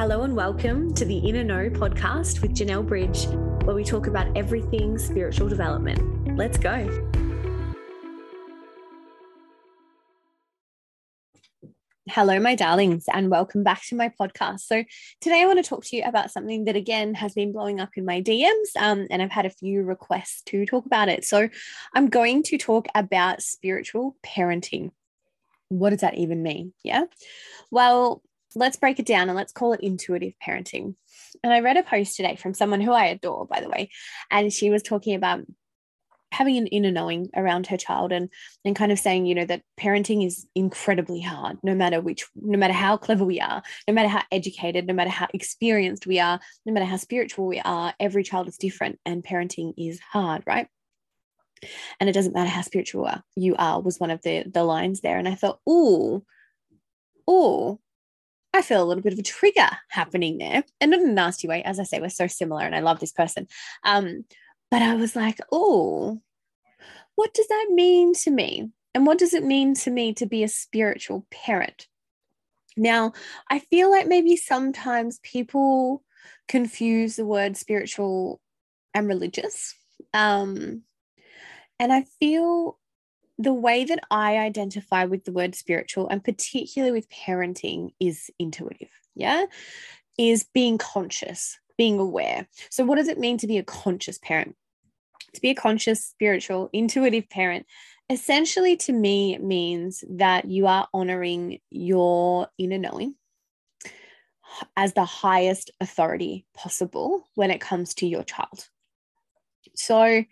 Hello and welcome to the Inner Know podcast with Janelle Bridge, where we talk about everything spiritual development. Let's go. Hello, my darlings, and welcome back to my podcast. So, today I want to talk to you about something that again has been blowing up in my DMs, um, and I've had a few requests to talk about it. So, I'm going to talk about spiritual parenting. What does that even mean? Yeah. Well, let's break it down and let's call it intuitive parenting. And I read a post today from someone who I adore, by the way, and she was talking about having an inner knowing around her child and and kind of saying you know that parenting is incredibly hard no matter which no matter how clever we are no matter how educated no matter how experienced we are no matter how spiritual we are every child is different and parenting is hard right and it doesn't matter how spiritual you are was one of the the lines there and i thought oh oh I feel a little bit of a trigger happening there, and in a nasty way. As I say, we're so similar, and I love this person. Um, but I was like, oh, what does that mean to me? And what does it mean to me to be a spiritual parent? Now, I feel like maybe sometimes people confuse the word spiritual and religious. Um, and I feel the way that I identify with the word spiritual and particularly with parenting is intuitive. Yeah. Is being conscious, being aware. So, what does it mean to be a conscious parent? To be a conscious, spiritual, intuitive parent essentially to me means that you are honoring your inner knowing as the highest authority possible when it comes to your child. So,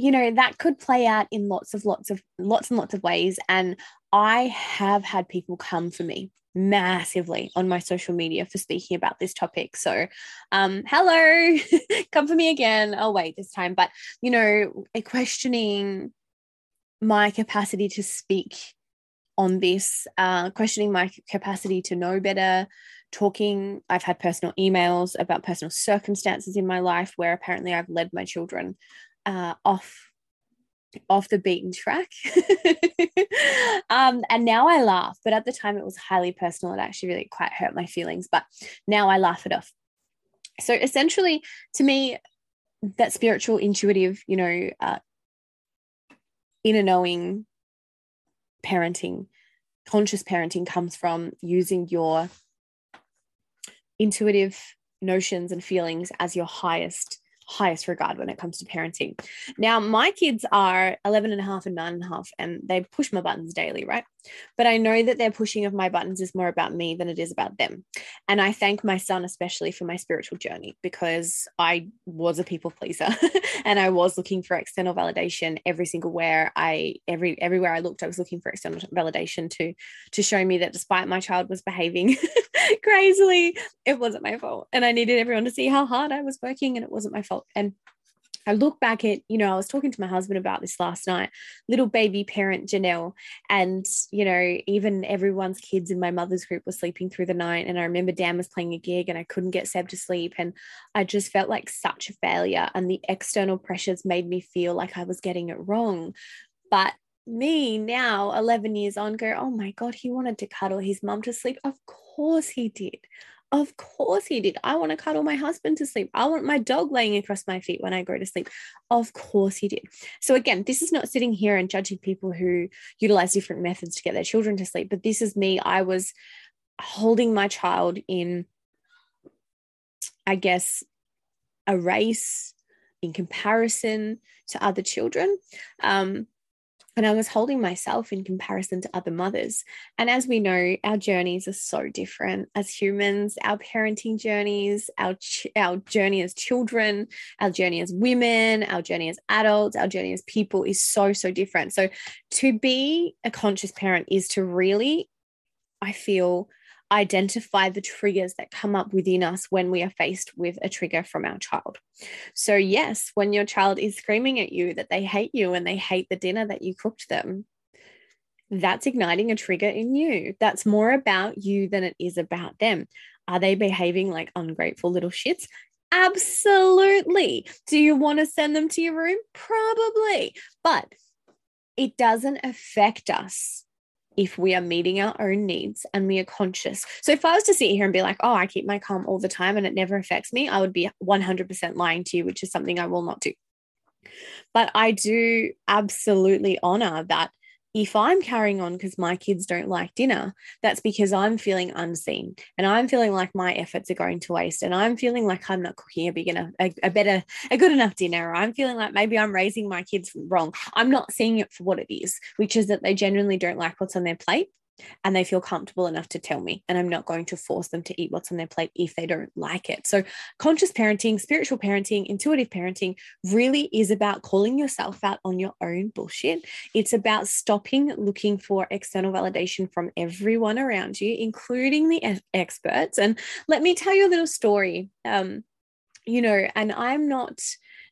you know, that could play out in lots of lots of lots and lots of ways. And I have had people come for me massively on my social media for speaking about this topic. So, um, hello, come for me again. I'll wait this time. But, you know, questioning my capacity to speak on this, uh, questioning my capacity to know better, talking. I've had personal emails about personal circumstances in my life where apparently I've led my children uh, off off the beaten track. um, and now I laugh, but at the time it was highly personal. It actually really quite hurt my feelings, but now I laugh it off. So essentially, to me, that spiritual, intuitive, you know, uh, inner knowing parenting, conscious parenting comes from using your intuitive notions and feelings as your highest highest regard when it comes to parenting. Now, my kids are 11 and a half and nine and a half, and they push my buttons daily, right? But I know that their pushing of my buttons is more about me than it is about them. And I thank my son, especially for my spiritual journey, because I was a people pleaser and I was looking for external validation every single where I, every, everywhere I looked, I was looking for external validation to, to show me that despite my child was behaving crazily, it wasn't my fault. And I needed everyone to see how hard I was working and it wasn't my fault. And I look back at, you know, I was talking to my husband about this last night, little baby parent Janelle, and, you know, even everyone's kids in my mother's group were sleeping through the night. And I remember Dan was playing a gig and I couldn't get Seb to sleep. And I just felt like such a failure. And the external pressures made me feel like I was getting it wrong. But me now, 11 years on, go, oh my God, he wanted to cuddle his mum to sleep. Of course he did. Of course he did. I want to cuddle my husband to sleep. I want my dog laying across my feet when I go to sleep. Of course he did. So, again, this is not sitting here and judging people who utilize different methods to get their children to sleep, but this is me. I was holding my child in, I guess, a race in comparison to other children. Um, and I was holding myself in comparison to other mothers. And as we know, our journeys are so different as humans, our parenting journeys, our, ch- our journey as children, our journey as women, our journey as adults, our journey as people is so, so different. So to be a conscious parent is to really, I feel, identify the triggers that come up within us when we are faced with a trigger from our child. So, yes, when your child is screaming at you that they hate you and they hate the dinner that you cooked them, that's igniting a trigger in you. That's more about you than it is about them. Are they behaving like ungrateful little shits? Absolutely. Do you want to send them to your room? Probably. But it doesn't affect us if we are meeting our own needs and we are conscious. So if I was to sit here and be like, oh, I keep my calm all the time and it never affects me, I would be 100% lying to you, which is something I will not do. But I do absolutely honor that if I'm carrying on because my kids don't like dinner, that's because I'm feeling unseen and I'm feeling like my efforts are going to waste and I'm feeling like I'm not cooking a big enough, a, a better, a good enough dinner. Or I'm feeling like maybe I'm raising my kids wrong. I'm not seeing it for what it is, which is that they genuinely don't like what's on their plate and they feel comfortable enough to tell me and i'm not going to force them to eat what's on their plate if they don't like it. So conscious parenting spiritual parenting intuitive parenting really is about calling yourself out on your own bullshit. It's about stopping looking for external validation from everyone around you including the experts. And let me tell you a little story. Um you know and i'm not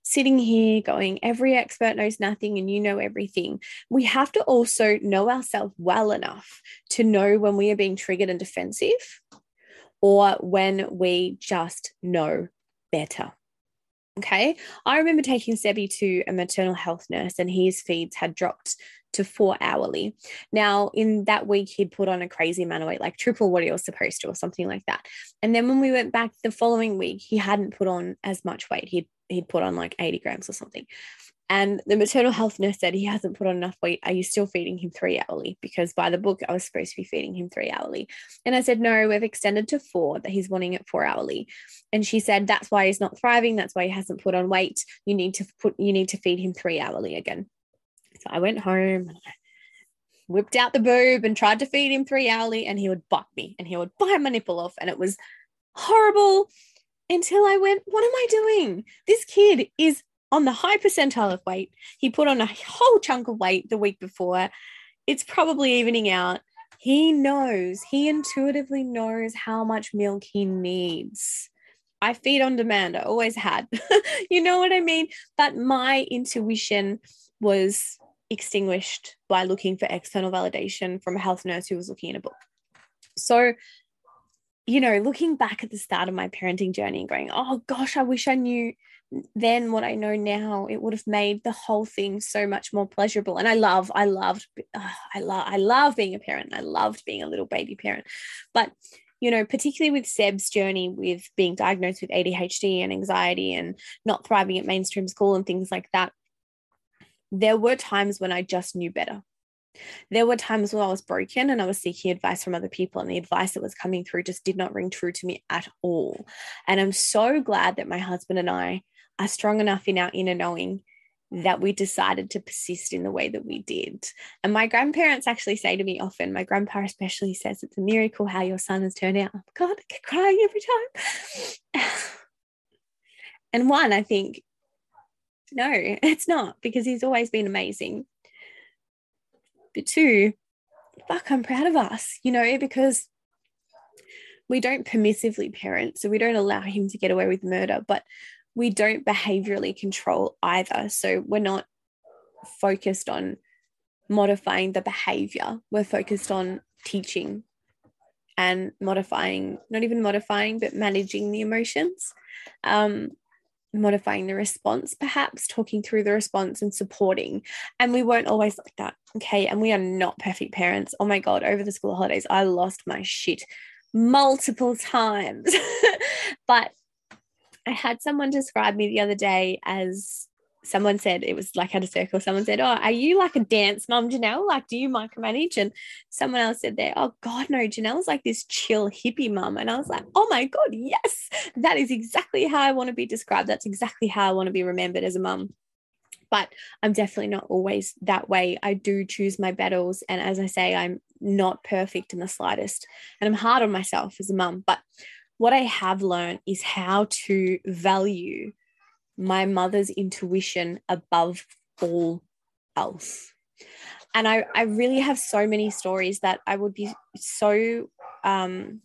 sitting here going, every expert knows nothing and you know everything. We have to also know ourselves well enough to know when we are being triggered and defensive or when we just know better. Okay. I remember taking Sebi to a maternal health nurse, and his feeds had dropped to four hourly. Now, in that week, he'd put on a crazy amount of weight, like triple what he was supposed to, or something like that. And then when we went back the following week, he hadn't put on as much weight. He'd he'd put on like 80 grams or something. And the maternal health nurse said he hasn't put on enough weight. Are you still feeding him three hourly? Because by the book, I was supposed to be feeding him three hourly. And I said, no, we've extended to four, that he's wanting it four hourly. And she said, that's why he's not thriving. That's why he hasn't put on weight. You need to put, you need to feed him three hourly again. So I went home and I whipped out the boob and tried to feed him three hourly and he would buck me and he would bite my nipple off. And it was horrible until I went, what am I doing? This kid is on the high percentile of weight. He put on a whole chunk of weight the week before. It's probably evening out. He knows, he intuitively knows how much milk he needs. I feed on demand. I always had. you know what I mean? But my intuition was extinguished by looking for external validation from a health nurse who was looking in a book. So you know, looking back at the start of my parenting journey and going, oh gosh, I wish I knew then what I know now, it would have made the whole thing so much more pleasurable. And I love, I loved, uh, I love, I love being a parent. I loved being a little baby parent. But, you know, particularly with Seb's journey with being diagnosed with ADHD and anxiety and not thriving at mainstream school and things like that, there were times when I just knew better. There were times when I was broken and I was seeking advice from other people, and the advice that was coming through just did not ring true to me at all. And I'm so glad that my husband and I are strong enough in our inner knowing that we decided to persist in the way that we did. And my grandparents actually say to me often, my grandpa especially says, it's a miracle how your son has turned out. God, I get crying every time. and one, I think, no, it's not because he's always been amazing. But two, fuck, I'm proud of us, you know, because we don't permissively parent. So we don't allow him to get away with murder, but we don't behaviorally control either. So we're not focused on modifying the behavior, we're focused on teaching and modifying, not even modifying, but managing the emotions. Um, modifying the response, perhaps talking through the response and supporting. And we weren't always like that. Okay. And we are not perfect parents. Oh my God, over the school holidays, I lost my shit multiple times. but I had someone describe me the other day as someone said it was like at a circle. Someone said, "Oh, are you like a dance mom, Janelle? Like, do you micromanage?" And someone else said there, "Oh God, no, Janelle's like this chill hippie mom." And I was like, "Oh my God, yes, that is exactly how I want to be described. That's exactly how I want to be remembered as a mom." But I'm definitely not always that way. I do choose my battles, and as I say, I'm not perfect in the slightest, and I'm hard on myself as a mom. But what I have learned is how to value my mother's intuition above all else. And I, I really have so many stories that I would be so um,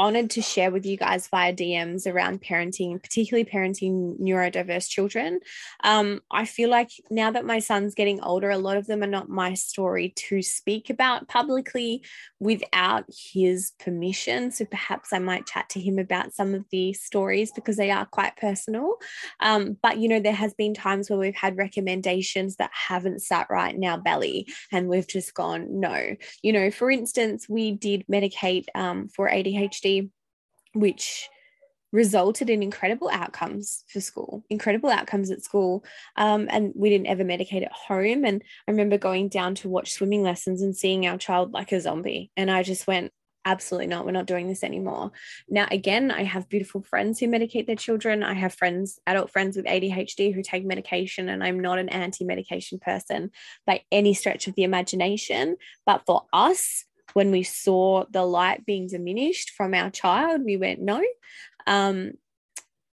honored to share with you guys via DMs around parenting, particularly parenting neurodiverse children. Um, I feel like now that my son's getting older, a lot of them are not my story to speak about publicly without his permission. So perhaps I might chat to him about some of the stories because they are quite personal. Um, but, you know, there has been times where we've had recommendations that haven't sat right in our belly and we've just gone, no. You know, for instance, we did medicate um, for ADHD which resulted in incredible outcomes for school, incredible outcomes at school. Um, and we didn't ever medicate at home. And I remember going down to watch swimming lessons and seeing our child like a zombie. And I just went, absolutely not. We're not doing this anymore. Now, again, I have beautiful friends who medicate their children. I have friends, adult friends with ADHD who take medication, and I'm not an anti medication person by any stretch of the imagination. But for us, when we saw the light being diminished from our child, we went, no. Um,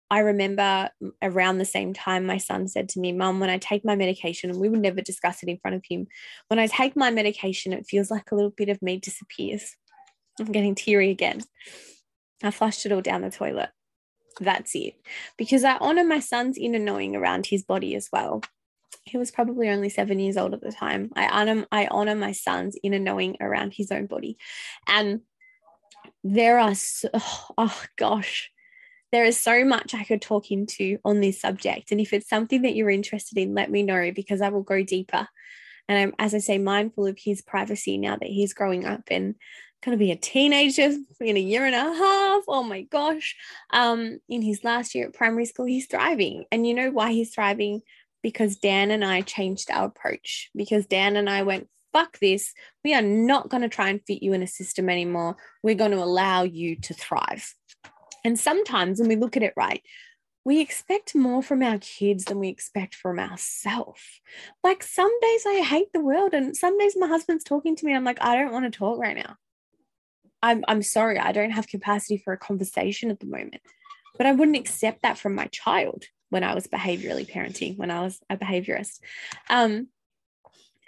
I remember around the same time, my son said to me, Mum, when I take my medication, and we would never discuss it in front of him, when I take my medication, it feels like a little bit of me disappears. I'm getting teary again. I flushed it all down the toilet. That's it. Because I honor my son's inner knowing around his body as well he was probably only seven years old at the time. I honor, I honor my son's inner knowing around his own body. And there are, so, oh gosh, there is so much I could talk into on this subject. And if it's something that you're interested in, let me know because I will go deeper. And I'm, as I say, mindful of his privacy now that he's growing up and going to be a teenager in a year and a half. Oh my gosh. Um, in his last year at primary school, he's thriving. And you know why he's thriving? Because Dan and I changed our approach because Dan and I went, fuck this. We are not going to try and fit you in a system anymore. We're going to allow you to thrive. And sometimes when we look at it right, we expect more from our kids than we expect from ourselves. Like some days I hate the world, and some days my husband's talking to me. I'm like, I don't want to talk right now. I'm, I'm sorry, I don't have capacity for a conversation at the moment. But I wouldn't accept that from my child when I was behaviorally parenting, when I was a behaviorist. Um,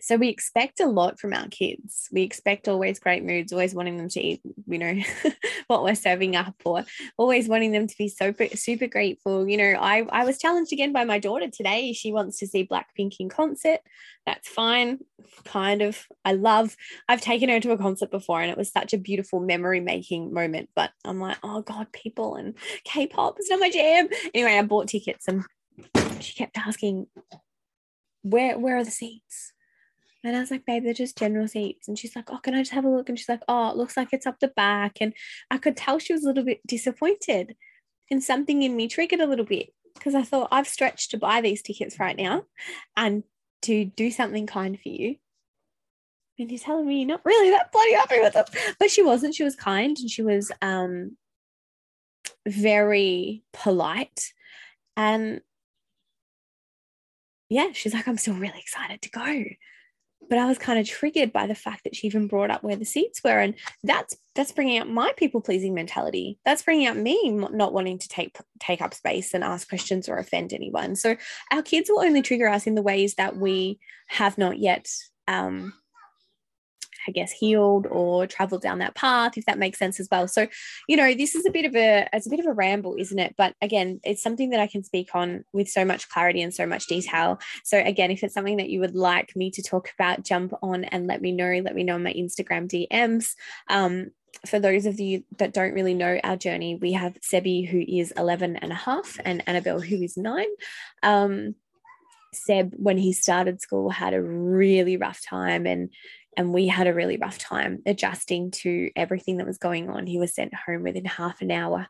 so we expect a lot from our kids. We expect always great moods, always wanting them to eat, you know, what we're serving up, or always wanting them to be super, super grateful. You know, I, I was challenged again by my daughter today. She wants to see Blackpink in concert. That's fine. Kind of. I love, I've taken her to a concert before and it was such a beautiful memory making moment. But I'm like, oh God, people and K pop is not my jam. Anyway, I bought tickets and she kept asking, where, where are the seats? And I was like, babe, they're just general seats. And she's like, oh, can I just have a look? And she's like, oh, it looks like it's up the back. And I could tell she was a little bit disappointed. And something in me triggered a little bit because I thought I've stretched to buy these tickets right now and to do something kind for you. And you're telling me you're not really that bloody happy with them. But she wasn't. She was kind and she was um, very polite. And yeah, she's like, I'm still really excited to go but I was kind of triggered by the fact that she even brought up where the seats were, and that's that's bringing out my people pleasing mentality. That's bringing out me not wanting to take take up space and ask questions or offend anyone. So our kids will only trigger us in the ways that we have not yet um, I guess, healed or traveled down that path, if that makes sense as well. So, you know, this is a bit of a it's a bit of a ramble, isn't it? But again, it's something that I can speak on with so much clarity and so much detail. So again, if it's something that you would like me to talk about, jump on and let me know. Let me know on my Instagram DMs. Um, for those of you that don't really know our journey, we have Sebi, who is 11 and a half, and Annabelle, who is nine. Um, Seb, when he started school, had a really rough time and and we had a really rough time adjusting to everything that was going on. He was sent home within half an hour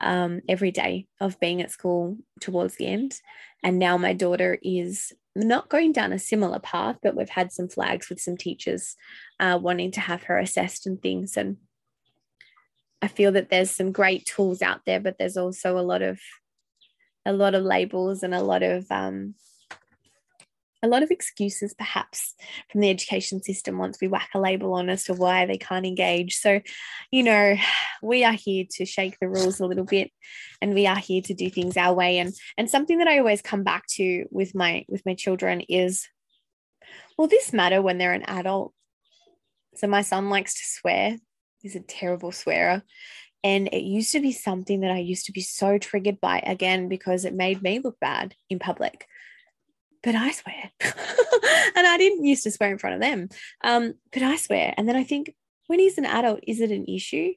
um, every day of being at school towards the end. And now my daughter is not going down a similar path, but we've had some flags with some teachers uh, wanting to have her assessed and things. And I feel that there's some great tools out there, but there's also a lot of a lot of labels and a lot of um, a lot of excuses perhaps from the education system once we whack a label on as to why they can't engage. So you know we are here to shake the rules a little bit and we are here to do things our way. And and something that i always come back to with my with my children is will this matter when they're an adult? So my son likes to swear. He's a terrible swearer. And it used to be something that I used to be so triggered by again because it made me look bad in public. But I swear, and I didn't used to swear in front of them. Um, but I swear. And then I think, when he's an adult, is it an issue?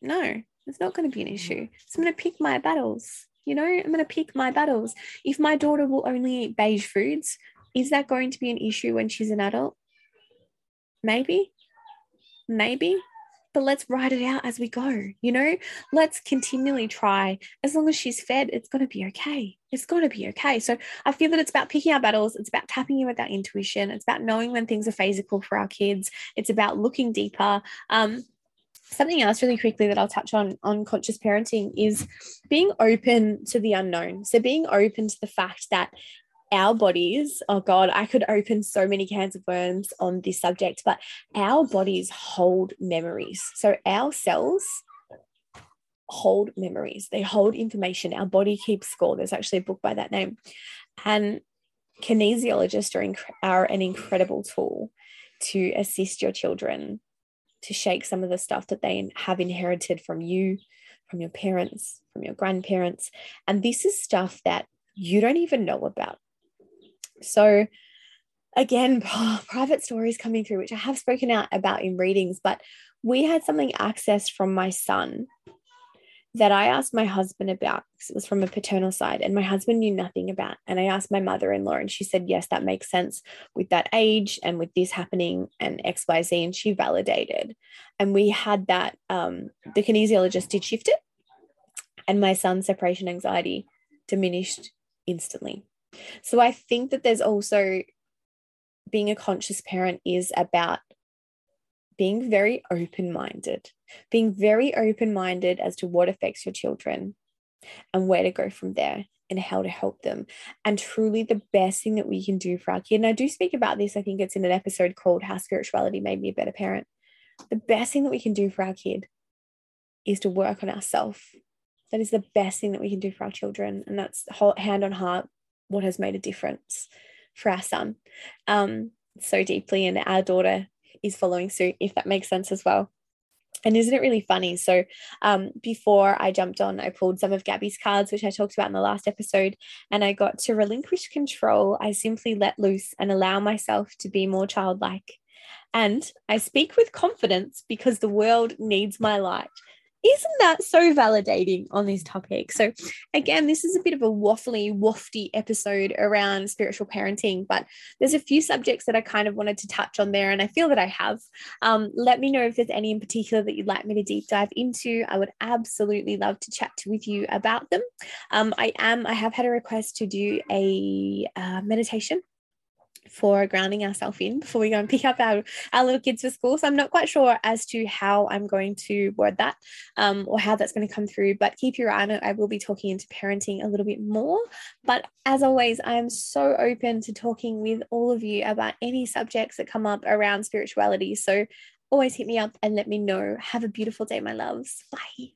No, it's not going to be an issue. So I'm going to pick my battles. You know, I'm going to pick my battles. If my daughter will only eat beige foods, is that going to be an issue when she's an adult? Maybe. Maybe but let's write it out as we go. You know, let's continually try. As long as she's fed, it's going to be okay. It's going to be okay. So I feel that it's about picking our battles. It's about tapping in with our intuition. It's about knowing when things are physical for our kids. It's about looking deeper. Um, something else really quickly that I'll touch on on conscious parenting is being open to the unknown. So being open to the fact that our bodies, oh God, I could open so many cans of worms on this subject, but our bodies hold memories. So our cells hold memories, they hold information. Our body keeps score. There's actually a book by that name. And kinesiologists are, inc- are an incredible tool to assist your children to shake some of the stuff that they have inherited from you, from your parents, from your grandparents. And this is stuff that you don't even know about. So, again, private stories coming through, which I have spoken out about in readings, but we had something accessed from my son that I asked my husband about because it was from a paternal side, and my husband knew nothing about. And I asked my mother in law, and she said, Yes, that makes sense with that age and with this happening and XYZ. And she validated. And we had that, um, the kinesiologist did shift it, and my son's separation anxiety diminished instantly. So I think that there's also being a conscious parent is about being very open minded, being very open minded as to what affects your children and where to go from there and how to help them. And truly, the best thing that we can do for our kid, and I do speak about this, I think it's in an episode called How Spirituality Made Me a Better Parent. The best thing that we can do for our kid is to work on ourselves. That is the best thing that we can do for our children. And that's hand on heart what has made a difference for our son um, so deeply. And our daughter is following suit, if that makes sense as well. And isn't it really funny? So, um, before I jumped on, I pulled some of Gabby's cards, which I talked about in the last episode, and I got to relinquish control. I simply let loose and allow myself to be more childlike. And I speak with confidence because the world needs my light isn't that so validating on this topic? So, again, this is a bit of a waffly, wafty episode around spiritual parenting, but there's a few subjects that I kind of wanted to touch on there, and I feel that I have. Um, let me know if there's any in particular that you'd like me to deep dive into. I would absolutely love to chat with you about them. Um, I am, I have had a request to do a uh, meditation for grounding ourselves in before we go and pick up our, our little kids for school. So I'm not quite sure as to how I'm going to word that um, or how that's going to come through, but keep your eye on it. I will be talking into parenting a little bit more. But as always, I am so open to talking with all of you about any subjects that come up around spirituality. So always hit me up and let me know. Have a beautiful day, my loves. Bye.